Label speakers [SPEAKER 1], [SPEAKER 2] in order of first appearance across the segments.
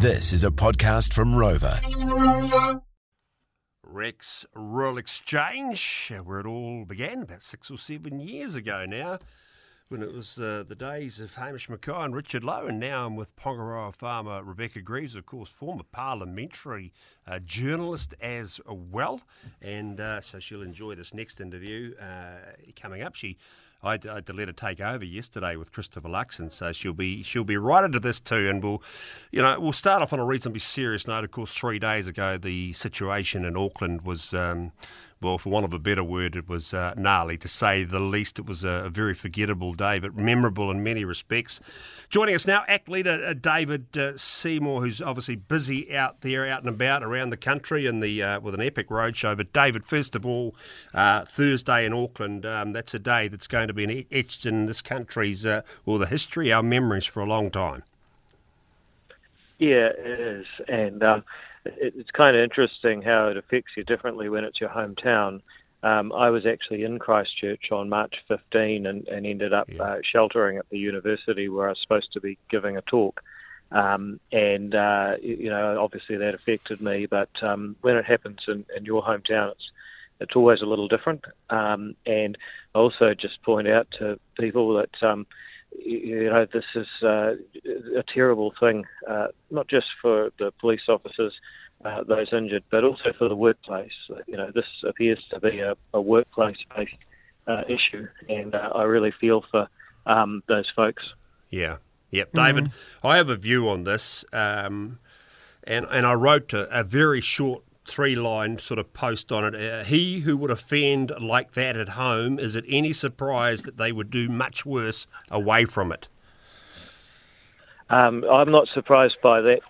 [SPEAKER 1] This is a podcast from Rover.
[SPEAKER 2] Rex Rural Exchange, where it all began about six or seven years ago now, when it was uh, the days of Hamish McKay and Richard Loe, and now I'm with Pongaroa farmer Rebecca Greaves, of course, former parliamentary uh, journalist as well, and uh, so she'll enjoy this next interview uh, coming up. She I had, to let her take over yesterday with Christopher Luxon, so she'll be she'll be right into this too, and we'll, you know, we'll start off on a reasonably serious note. Of course, three days ago, the situation in Auckland was. Um, well, for want of a better word, it was uh, gnarly to say the least. It was a, very forgettable day, but memorable in many respects. Joining us now, ACT leader uh, David uh, Seymour, who's obviously busy out there, out and about around the country, and the uh, with an epic roadshow. But David, first of all, uh, Thursday in Auckland, um, that's a day that's going to be etched in this country's uh, or the history, our memories for a long time.
[SPEAKER 3] Yeah, it is, and. Um, it's kind of interesting how it affects you differently when it's your hometown. Um, I was actually in Christchurch on March 15 and, and ended up yeah. uh, sheltering at the university where I was supposed to be giving a talk. Um, and, uh, you know, obviously that affected me, but um, when it happens in, in your hometown, it's it's always a little different. Um, and I also just point out to people that um, you know, this is uh, a terrible thing, uh, not just for the police officers, uh, those injured, but also for the workplace. You know, this appears to be a, a workplace-based uh, issue, and uh, I really feel for um, those folks.
[SPEAKER 2] Yeah, yep, David. Mm-hmm. I have a view on this, um, and and I wrote a, a very short three line sort of post on it. Uh, he who would offend like that at home, is it any surprise that they would do much worse away from it?
[SPEAKER 3] Um, I'm not surprised by that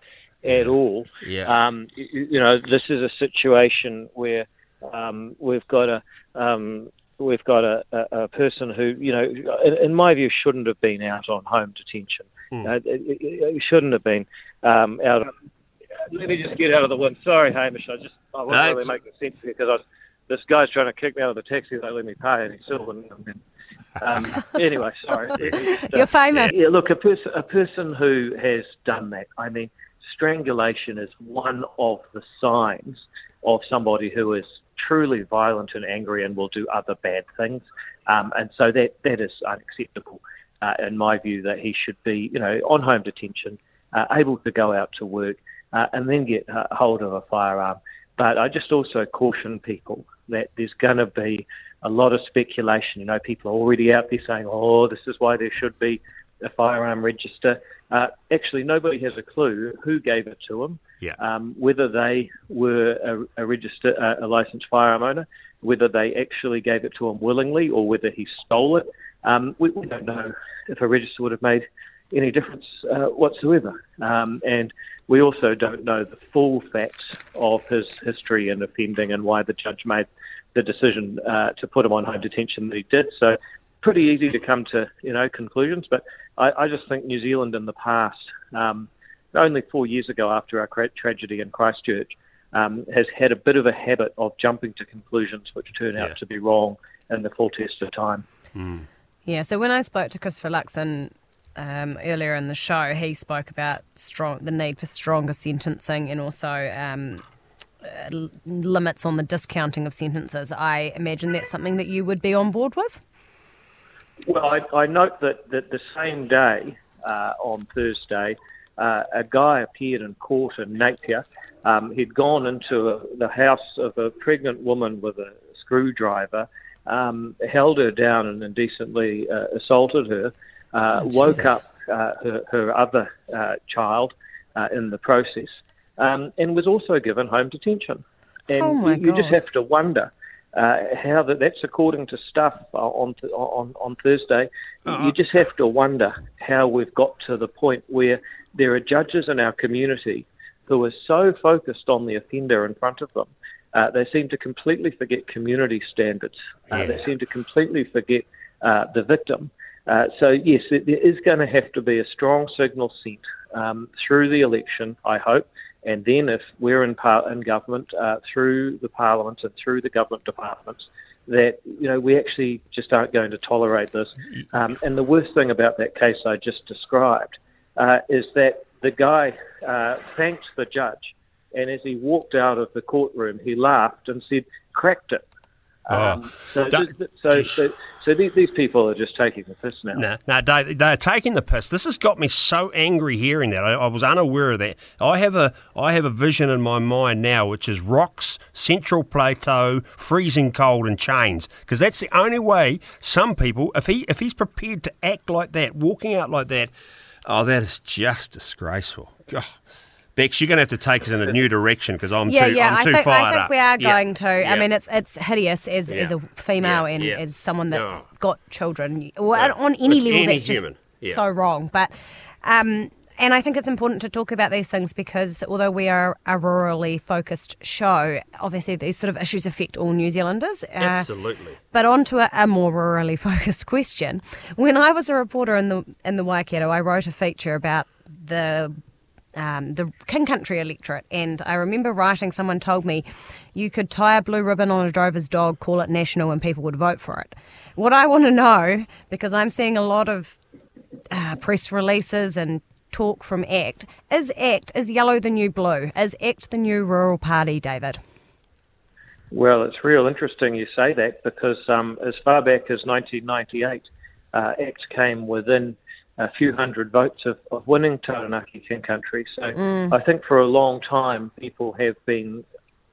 [SPEAKER 3] at all.
[SPEAKER 2] Yeah.
[SPEAKER 3] Um, you, you, know, this is a situation where um, we've got a um, we've got a, a, a, person who, you know, in, in, my view, shouldn't have been out on home detention. Mm. Uh, it, it, it, shouldn't have been um, out. Let me just get out of the wind. Sorry, Hamish. I just I wasn't no, really making sense here because I was, this guy's trying to kick me out of the taxi. They let me pay, and he still wouldn't. Um, anyway, sorry.
[SPEAKER 4] You're famous.
[SPEAKER 3] Yeah, look, a person a person who has done that. I mean, strangulation is one of the signs of somebody who is truly violent and angry and will do other bad things. Um, and so that that is unacceptable, uh, in my view. That he should be, you know, on home detention, uh, able to go out to work, uh, and then get hold of a firearm. But I just also caution people that there's going to be a lot of speculation. You know, people are already out there saying, "Oh, this is why there should be a firearm register." Uh, actually, nobody has a clue who gave it to them.
[SPEAKER 2] Yeah.
[SPEAKER 3] Um, whether they were a, a registered, uh, a licensed firearm owner, whether they actually gave it to him willingly, or whether he stole it. Um, we, we, don't know if a register would have made any difference uh, whatsoever. Um, and we also don't know the full facts of his history and offending and why the judge made the decision uh, to put him on home detention that he did. So pretty easy to come to you know conclusions. But I, I just think New Zealand in the past, um, only four years ago after our tragedy in Christchurch, um, has had a bit of a habit of jumping to conclusions which turn out to be wrong in the full test of time.
[SPEAKER 2] Mm.
[SPEAKER 4] Yeah. So when I spoke to Christopher Luxon um, earlier in the show, he spoke about strong the need for stronger sentencing and also. Um, uh, limits on the discounting of sentences. I imagine that's something that you would be on board with.
[SPEAKER 3] Well, I, I note that, that the same day, uh, on Thursday, uh, a guy appeared in court in Napier. Um, he'd gone into a, the house of a pregnant woman with a screwdriver, um, held her down and indecently uh, assaulted her, uh, oh, woke up uh, her, her, other uh, child in the process, um, and was also given home detention. And
[SPEAKER 4] oh
[SPEAKER 3] you, you just have to wonder uh, how that, that's according to stuff on on on Thursday. Uh-huh. You just have to wonder how we've got to the point where there are judges in our community who are so focused on the offender in front of them, uh, they seem to completely forget community standards. Uh, yeah. They seem to completely forget uh, the victim. Uh, so yes, there is going to have to be a strong signal sent um, through the election. I hope and then if we're in, par- in government uh, through the parliament and through the government departments, that you know we actually just aren't going to tolerate this. Um, and the worst thing about that case I just described uh, is that the guy uh, thanked the judge, and as he walked out of the courtroom, he laughed and said, "Cracked it." Um,
[SPEAKER 2] Oh,
[SPEAKER 3] so,
[SPEAKER 2] that-
[SPEAKER 3] so, so, so these, these people are just taking the piss now.
[SPEAKER 2] No, no, they, they're taking the piss. This has got me so angry hearing that. I, I was unaware of that. I have a I have a vision in my mind now, which is rocks, central plateau, freezing cold, and chains. Because that's the only way some people, if he if he's prepared to act like that, walking out like that, oh, that is just disgraceful. God. Bex, you're going to have to take us in a new direction because I'm
[SPEAKER 4] Yeah,
[SPEAKER 2] too,
[SPEAKER 4] yeah,
[SPEAKER 2] I'm too
[SPEAKER 4] I think
[SPEAKER 2] fired
[SPEAKER 4] I think
[SPEAKER 2] up.
[SPEAKER 4] we are
[SPEAKER 2] Yeah,
[SPEAKER 4] going to. I mean, it's it's hideous as, as a female
[SPEAKER 2] Yeah,
[SPEAKER 4] and
[SPEAKER 2] yeah.
[SPEAKER 4] as someone that's
[SPEAKER 2] No.
[SPEAKER 4] got children. Well,
[SPEAKER 2] Yeah.
[SPEAKER 4] on any
[SPEAKER 2] It's
[SPEAKER 4] level, that's just.
[SPEAKER 2] Yeah.
[SPEAKER 4] so wrong. But um, and I think it's important to talk about these things because although we are a rurally focused show, obviously these sort of issues affect all New Zealanders. Uh,
[SPEAKER 2] Absolutely.
[SPEAKER 4] But on to a, a more rurally focused question. When I was a reporter in the in the Waikato, I wrote a feature about the um, the King Country electorate, and I remember writing. Someone told me you could tie a blue ribbon on a drover's dog, call it national, and people would vote for it. What I want to know, because I'm seeing a lot of uh, press releases and talk from ACT, is ACT is yellow the new blue? Is ACT the new rural party, David?
[SPEAKER 3] Well, it's real interesting you say that because um, as far back as 1998, uh, ACT came within a few hundred votes of, of winning Taranaki King Country. So I think for a long time people have been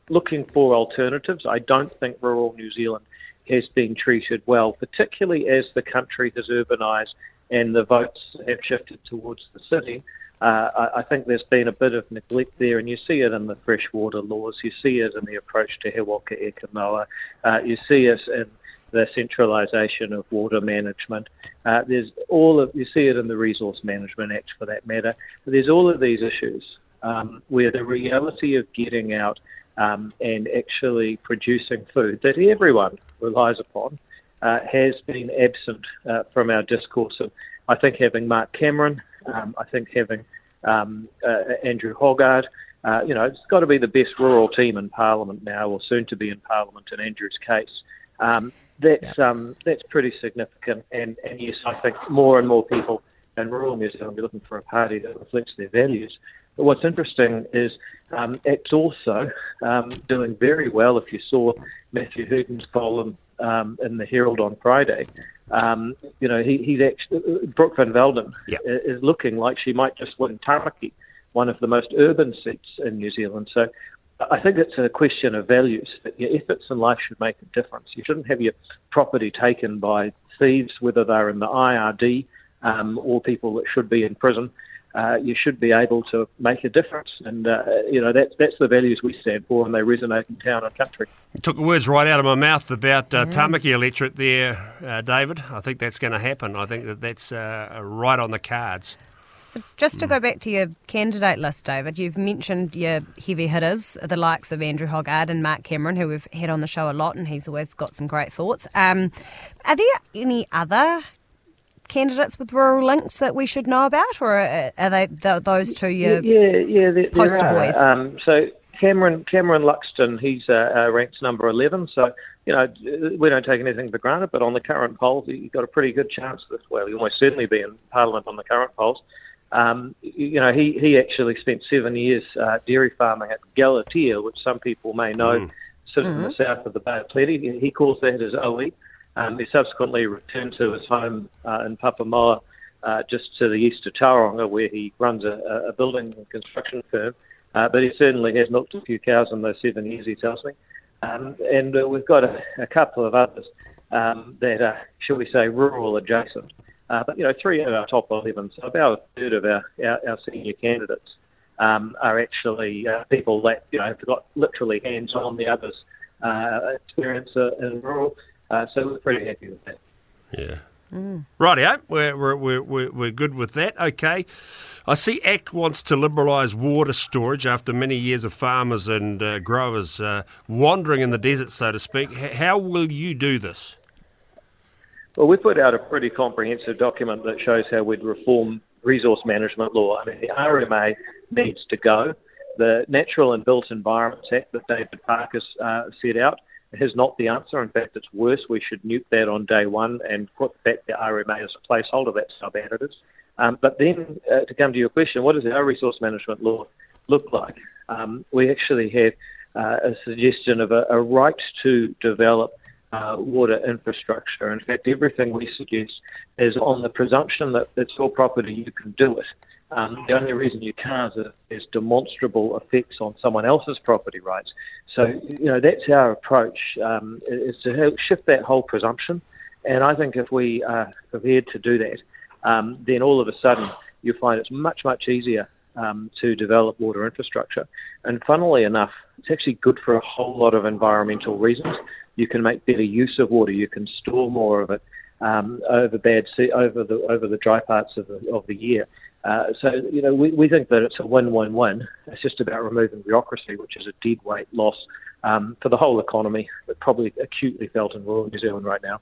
[SPEAKER 3] looking for alternatives. I don't think rural New Zealand has been treated well, particularly as the country has urbanised and the votes have shifted towards the city. Uh, I, I think there's been a bit of neglect there, and you see it in the freshwater laws. You see it in the approach to He Waka Eka Noa. Uh, you see it in the centralisation of water management. Uh, there's all of you see it in the Resource Management Act, for that matter. There's all of these issues um, where the reality of getting out um, and actually producing food that everyone relies upon uh, has been absent uh, from our discourse. And I think having Mark Cameron, um, I think having um, uh, Andrew Hoggard, uh, you know, it's got to be the best rural team in Parliament now, or soon to be in Parliament in Andrew's case. Um, that's um, that's pretty significant, and, and yes, I think more and more people in rural New Zealand are looking for a party that reflects their values. But what's interesting is um, it's also um, doing very well. If you saw Matthew Hooton's column um, in the Herald on Friday, um, you know he, he's actually Brooke Van Velden
[SPEAKER 2] Yep.
[SPEAKER 3] is looking like she might just win Tamaki, one of the most urban seats in New Zealand. So I think it's a question of values. That your efforts in life should make a difference. You shouldn't have your property taken by thieves, whether they're in the IRD um, or people that should be in prison. Uh, you should be able to make a difference, and uh, you know that's that's the values we stand for, and they resonate in town and country.
[SPEAKER 2] Took the words right out of my mouth about uh, Tamaki electorate there, uh, David. I think that's going to happen. I think that that's uh, right on the cards.
[SPEAKER 4] So just to go back to your candidate list, David, you've mentioned your heavy hitters, the likes of Andrew Hoggard and Mark Cameron, who we've had on the show a lot, and he's always got some great thoughts. Um, are there any other candidates with rural links that we should know about, or are are they th- those two your
[SPEAKER 3] yeah, yeah, there,
[SPEAKER 4] poster
[SPEAKER 3] there
[SPEAKER 4] boys.
[SPEAKER 3] Um, so Cameron Cameron Luxton, he's uh, uh, ranked number eleven. So you know we don't take anything for granted, but on the current polls, you've got a pretty good chance that well, you'll almost certainly be in Parliament on the current polls. Um, you know, he, he actually spent seven years uh, dairy farming at Galatea, which some people may know sits in the south of the Bay of Plenty. He he calls that his OE. Um, he subsequently returned to his home uh, in Papamoa, uh, just to the east of Tauranga, where he runs a, a building and construction firm. Uh, but he certainly has milked a few cows in those seven years, he tells me. Um, and uh, we've got a, a couple of others um, that are, shall we say, rural adjacent. Uh, but, you know, three of our top 11, so about a third of our, our, our senior candidates um, are actually uh, people that, you know, have got literally hands on the others' uh, experience uh, in rural. Uh, so we're pretty happy with that.
[SPEAKER 2] Yeah. Rightio, we're, we're, we're, we're, we're good with that. Okay. I see ACT wants to liberalise water storage after many years of farmers and uh, growers uh, wandering in the desert, so to speak. H- how will you do this?
[SPEAKER 3] Well, we put out a pretty comprehensive document that shows how we'd reform resource management law. I mean, the RMA needs to go. The Natural and Built Environments Act that David Parker's uh, set out is not the answer. In fact, it's worse. We should nuke that on day one and put back the RMA as a placeholder. That's how bad it is. Um, but then, uh, to come to your question, what does our resource management law look like? Um, we actually have uh, a suggestion of a, a right to develop uh, water infrastructure. In fact, everything we suggest is on the presumption that it's your property, you can do it. Um, the only reason you can't is there's demonstrable effects on someone else's property rights. So, you know, that's our approach, um, is to help shift that whole presumption. And I think if we are prepared to do that, um, then all of a sudden you find it's much, much easier um, to develop water infrastructure. And funnily enough, it's actually good for a whole lot of environmental reasons. You can make better use of water. You can store more of it um, over bad sea, over the over the dry parts of the of the year. Uh, so you know we, we think that it's a win-win-win. It's just about removing bureaucracy, which is a dead weight loss um, for the whole economy, but probably acutely felt in rural New Zealand right now.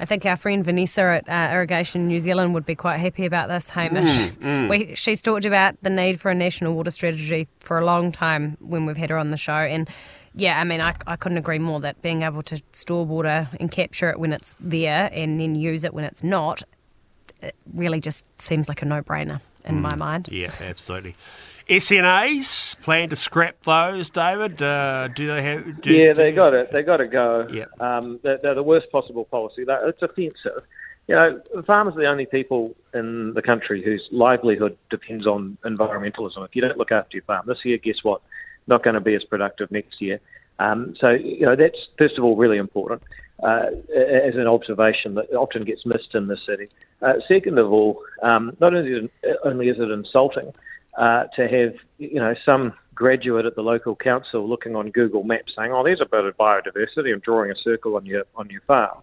[SPEAKER 4] I think our friend Vanessa at uh, Irrigation New Zealand would be quite happy about this, Hamish. Mm, mm. We, she's talked about the need for a national water strategy for a long time when we've had her on the show. And yeah, I mean, I, I couldn't agree more that being able to store water and capture it when it's there and then use it when it's not, it really just seems like a no brainer in mm. my mind.
[SPEAKER 2] Yeah, absolutely. SNAs plan to scrap those, David. Uh, do they have? Do,
[SPEAKER 3] yeah, they got it. They got to go. Yeah, um, they're, they're, the worst possible policy. It's offensive. You know, farmers are the only people in the country whose livelihood depends on environmentalism. If you don't look after your farm this year, guess what? Not going to be as productive next year. Um, so, you know, that's first of all really important uh, as an observation that often gets missed in the city. Uh, second of all, um, not only, only is it insulting uh, to have you know some graduate at the local council looking on Google Maps saying, "Oh, there's a bit of biodiversity," and drawing a circle on your on your farm.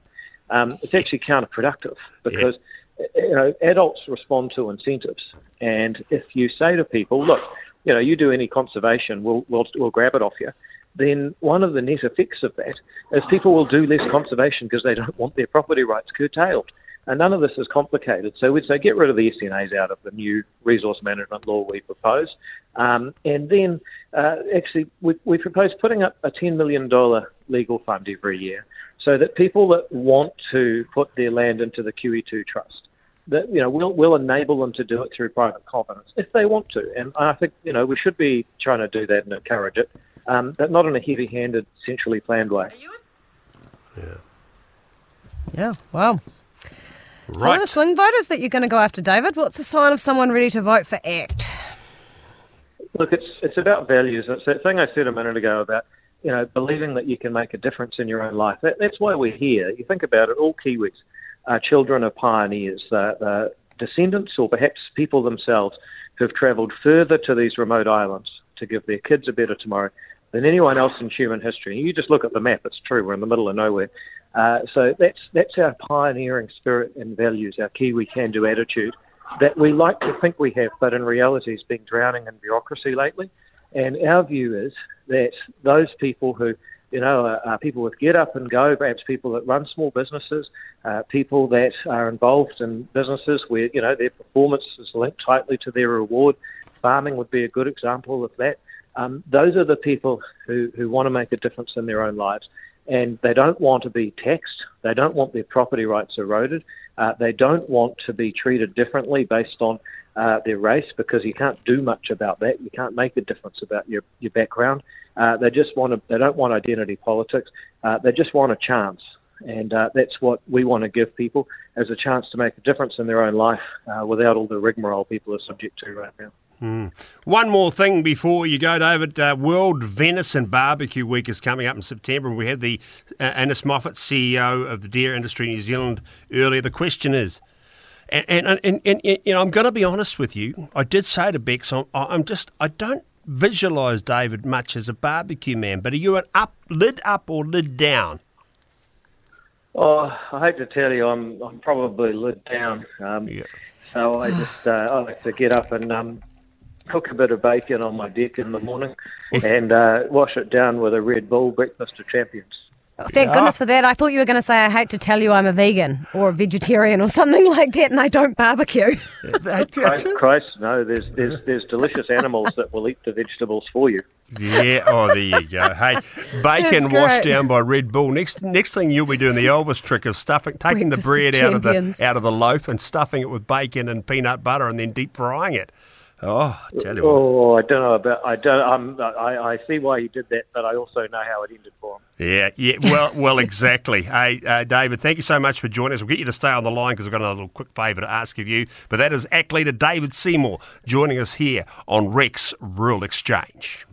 [SPEAKER 3] Um, it's actually counterproductive because yeah. you know adults respond to incentives, and if you say to people, "Look, you know, you do any conservation, we'll we'll, we'll grab it off you," then one of the net effects of that is people will do less conservation because they don't want their property rights curtailed. And none of this is complicated. So we'd say get rid of the SNAs out of the new resource management law we propose. Um, and then uh, actually, we, we propose putting up a $10 million legal fund every year so that people that want to put their land into the QE2 trust, that you know, we'll, we'll enable them to do it through private confidence if they want to. And I think you know we should be trying to do that and encourage it, um, but not in a heavy-handed, centrally planned way.
[SPEAKER 4] Yeah. Yeah. Wow. Right. What are the swing voters that you're going to go after, David? What's a sign of someone ready to vote for ACT?
[SPEAKER 3] Look, it's it's about values. It's that thing I said a minute ago about you know believing that you can make a difference in your own life. That, that's why we're here. You think about it. All Kiwis are children of pioneers, uh, uh, descendants, or perhaps people themselves who've travelled further to these remote islands to give their kids a better tomorrow than anyone else in human history. You just look at the map; it's true. We're in the middle of nowhere. Uh, so that's that's our pioneering spirit and values, our Kiwi can-do attitude that we like to think we have, but in reality has been drowning in bureaucracy lately. And our view is that those people who, you know, are, are people with get up and go, perhaps people that run small businesses, uh, people that are involved in businesses where, you know, their performance is linked tightly to their reward. Farming would be a good example of that. Um, those are the people who, who want to make a difference in their own lives and they don't want to be taxed. They don't want their property rights eroded. Uh, they don't want to be treated differently based on uh, their race because you can't do much about that. You can't make a difference about your, your background. Uh, they just want to, they don't want identity politics. Uh, they just want a chance. And uh, that's what we want to give people as a chance to make a difference in their own life uh, without all the rigmarole people are subject to right now.
[SPEAKER 2] Mm. One more thing before you go, David. Uh, World Venison Barbecue Week is coming up in September. We had the uh, Innes Moffat, CEO of the Deer Industry in New Zealand, earlier. The question is, and and, and, and you know, I'm going to be honest with you. I did say to Bex, I'm, I'm just, I don't visualise David much as a barbecue man. But are you an up, lid up, or lid down?
[SPEAKER 3] Oh, I hate to tell you, I'm I'm probably lid down. Um, yeah. So I just uh, I like to get up and um, cook a bit of bacon on my deck in the morning and uh, wash it down with a Red Bull breakfast of champions.
[SPEAKER 4] Oh, thank
[SPEAKER 2] Yeah.
[SPEAKER 4] goodness for that. I thought you were going to say, I hate to tell you I'm a vegan or a vegetarian or something like that, and I don't barbecue.
[SPEAKER 2] That-
[SPEAKER 3] Christ,
[SPEAKER 2] that's it.
[SPEAKER 3] Christ, no, there's, there's, there's delicious animals that will eat the vegetables for you.
[SPEAKER 2] Yeah. Oh, there you go. Hey, bacon washed down by Red Bull. Next, next thing you'll be doing the Elvis trick of stuffing, taking the
[SPEAKER 4] Breakfast of
[SPEAKER 2] bread out of the out of the loaf and stuffing it with bacon and peanut butter and then deep frying it. Oh, I tell you what.
[SPEAKER 3] Oh, I don't know about. I don't. Um, I, I see why he did that, but I also know how it ended for him.
[SPEAKER 2] Yeah, yeah. Well, well, exactly. Hey, uh, David, thank you so much for joining us. We'll get you to stay on the line because we've got another little quick favour to ask of you. But that is ACT leader David Seymour joining us here on Rex Rural Exchange.